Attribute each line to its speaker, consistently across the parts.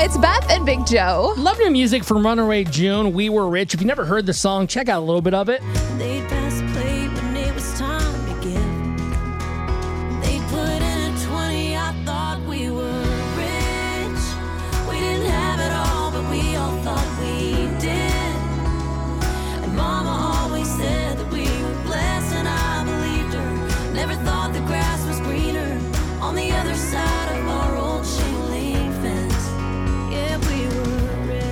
Speaker 1: It's Beth and Big Joe.
Speaker 2: Love new music from Runaway June. We were rich. If you never heard the song, check out a little bit of it.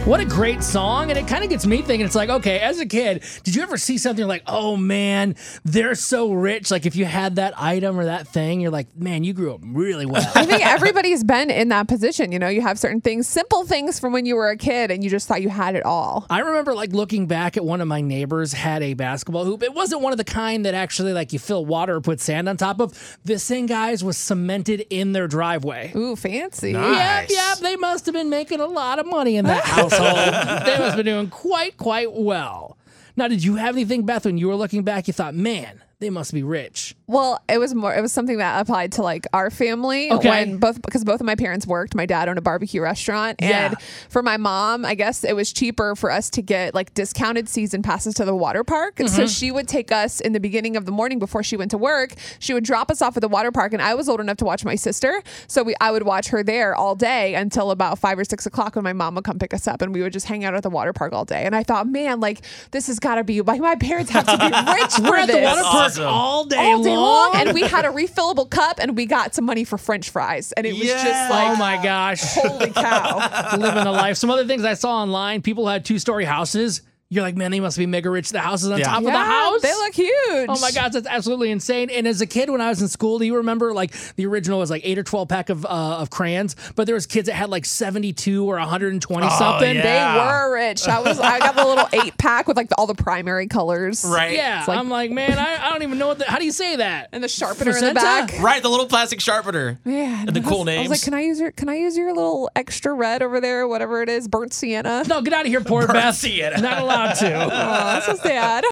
Speaker 2: What a great song. And it kind of gets me thinking, it's like, okay, as a kid, did you ever see something like, oh man, they're so rich? Like if you had that item or that thing, you're like, man, you grew up really well.
Speaker 1: I think everybody's been in that position. You know, you have certain things, simple things from when you were a kid, and you just thought you had it all.
Speaker 2: I remember like looking back at one of my neighbors had a basketball hoop. It wasn't one of the kind that actually like you fill water or put sand on top of. This thing, guys, was cemented in their driveway.
Speaker 1: Ooh, fancy.
Speaker 2: Yep,
Speaker 3: Nice.
Speaker 2: yep. They must have been making a lot of money in that household. they must have been doing quite, quite well. Now, did you have anything, Beth, when you were looking back, you thought, man, they must be rich?
Speaker 1: Well, it was more. It was something that applied to like our family
Speaker 2: Okay.
Speaker 1: when both because both of my parents worked. My dad owned a barbecue restaurant, and for my mom, I guess it was cheaper for us to get like discounted season passes to the water park.
Speaker 2: Mm-hmm.
Speaker 1: So she would take us in the beginning of the morning before she went to work. She would drop us off at the water park, and I was old enough to watch my sister, so we I would watch her there all day until about five or six o'clock when my mom would come pick us up, and we would just hang out at the water park all day. And I thought, man, like this has got to be like my parents have to be rich for
Speaker 2: We're at the
Speaker 1: this
Speaker 2: water park
Speaker 3: Awesome.
Speaker 2: all day,
Speaker 1: all day long.
Speaker 2: long.
Speaker 1: and we had a refillable cup and we got some money for french fries and it was
Speaker 3: Yeah.
Speaker 1: just like
Speaker 2: oh my gosh.
Speaker 1: holy cow
Speaker 2: Living the life. Some other things I saw online people had two story houses. You're like, man, they must be mega rich. The houses on
Speaker 3: Yeah.
Speaker 2: top of the house.
Speaker 1: they look huge
Speaker 2: Oh my gosh, that's absolutely insane. And as a kid, when I was in school, do you remember like the original was like eight or twelve pack of uh, of crayons, but there was kids that had like seventy two or one hundred and twenty
Speaker 3: Oh,
Speaker 2: something.
Speaker 3: yeah.
Speaker 1: they were rich i was i got the little eight pack with like the, all the primary colors
Speaker 3: Right.
Speaker 2: Yeah,
Speaker 1: like-
Speaker 2: I'm like, man, I, I don't even know what. The, how do you say that?
Speaker 1: and the sharpener in the back
Speaker 3: Right, the little plastic sharpener.
Speaker 1: yeah
Speaker 3: And the
Speaker 1: I was-
Speaker 3: cool
Speaker 1: i
Speaker 3: names.
Speaker 1: was like can i use your can i use your little extra red over there whatever it is burnt sienna
Speaker 2: No, get out of here, poor
Speaker 3: Burnt
Speaker 2: Beth.
Speaker 3: sienna.
Speaker 2: Not allowed to.
Speaker 1: oh that's so sad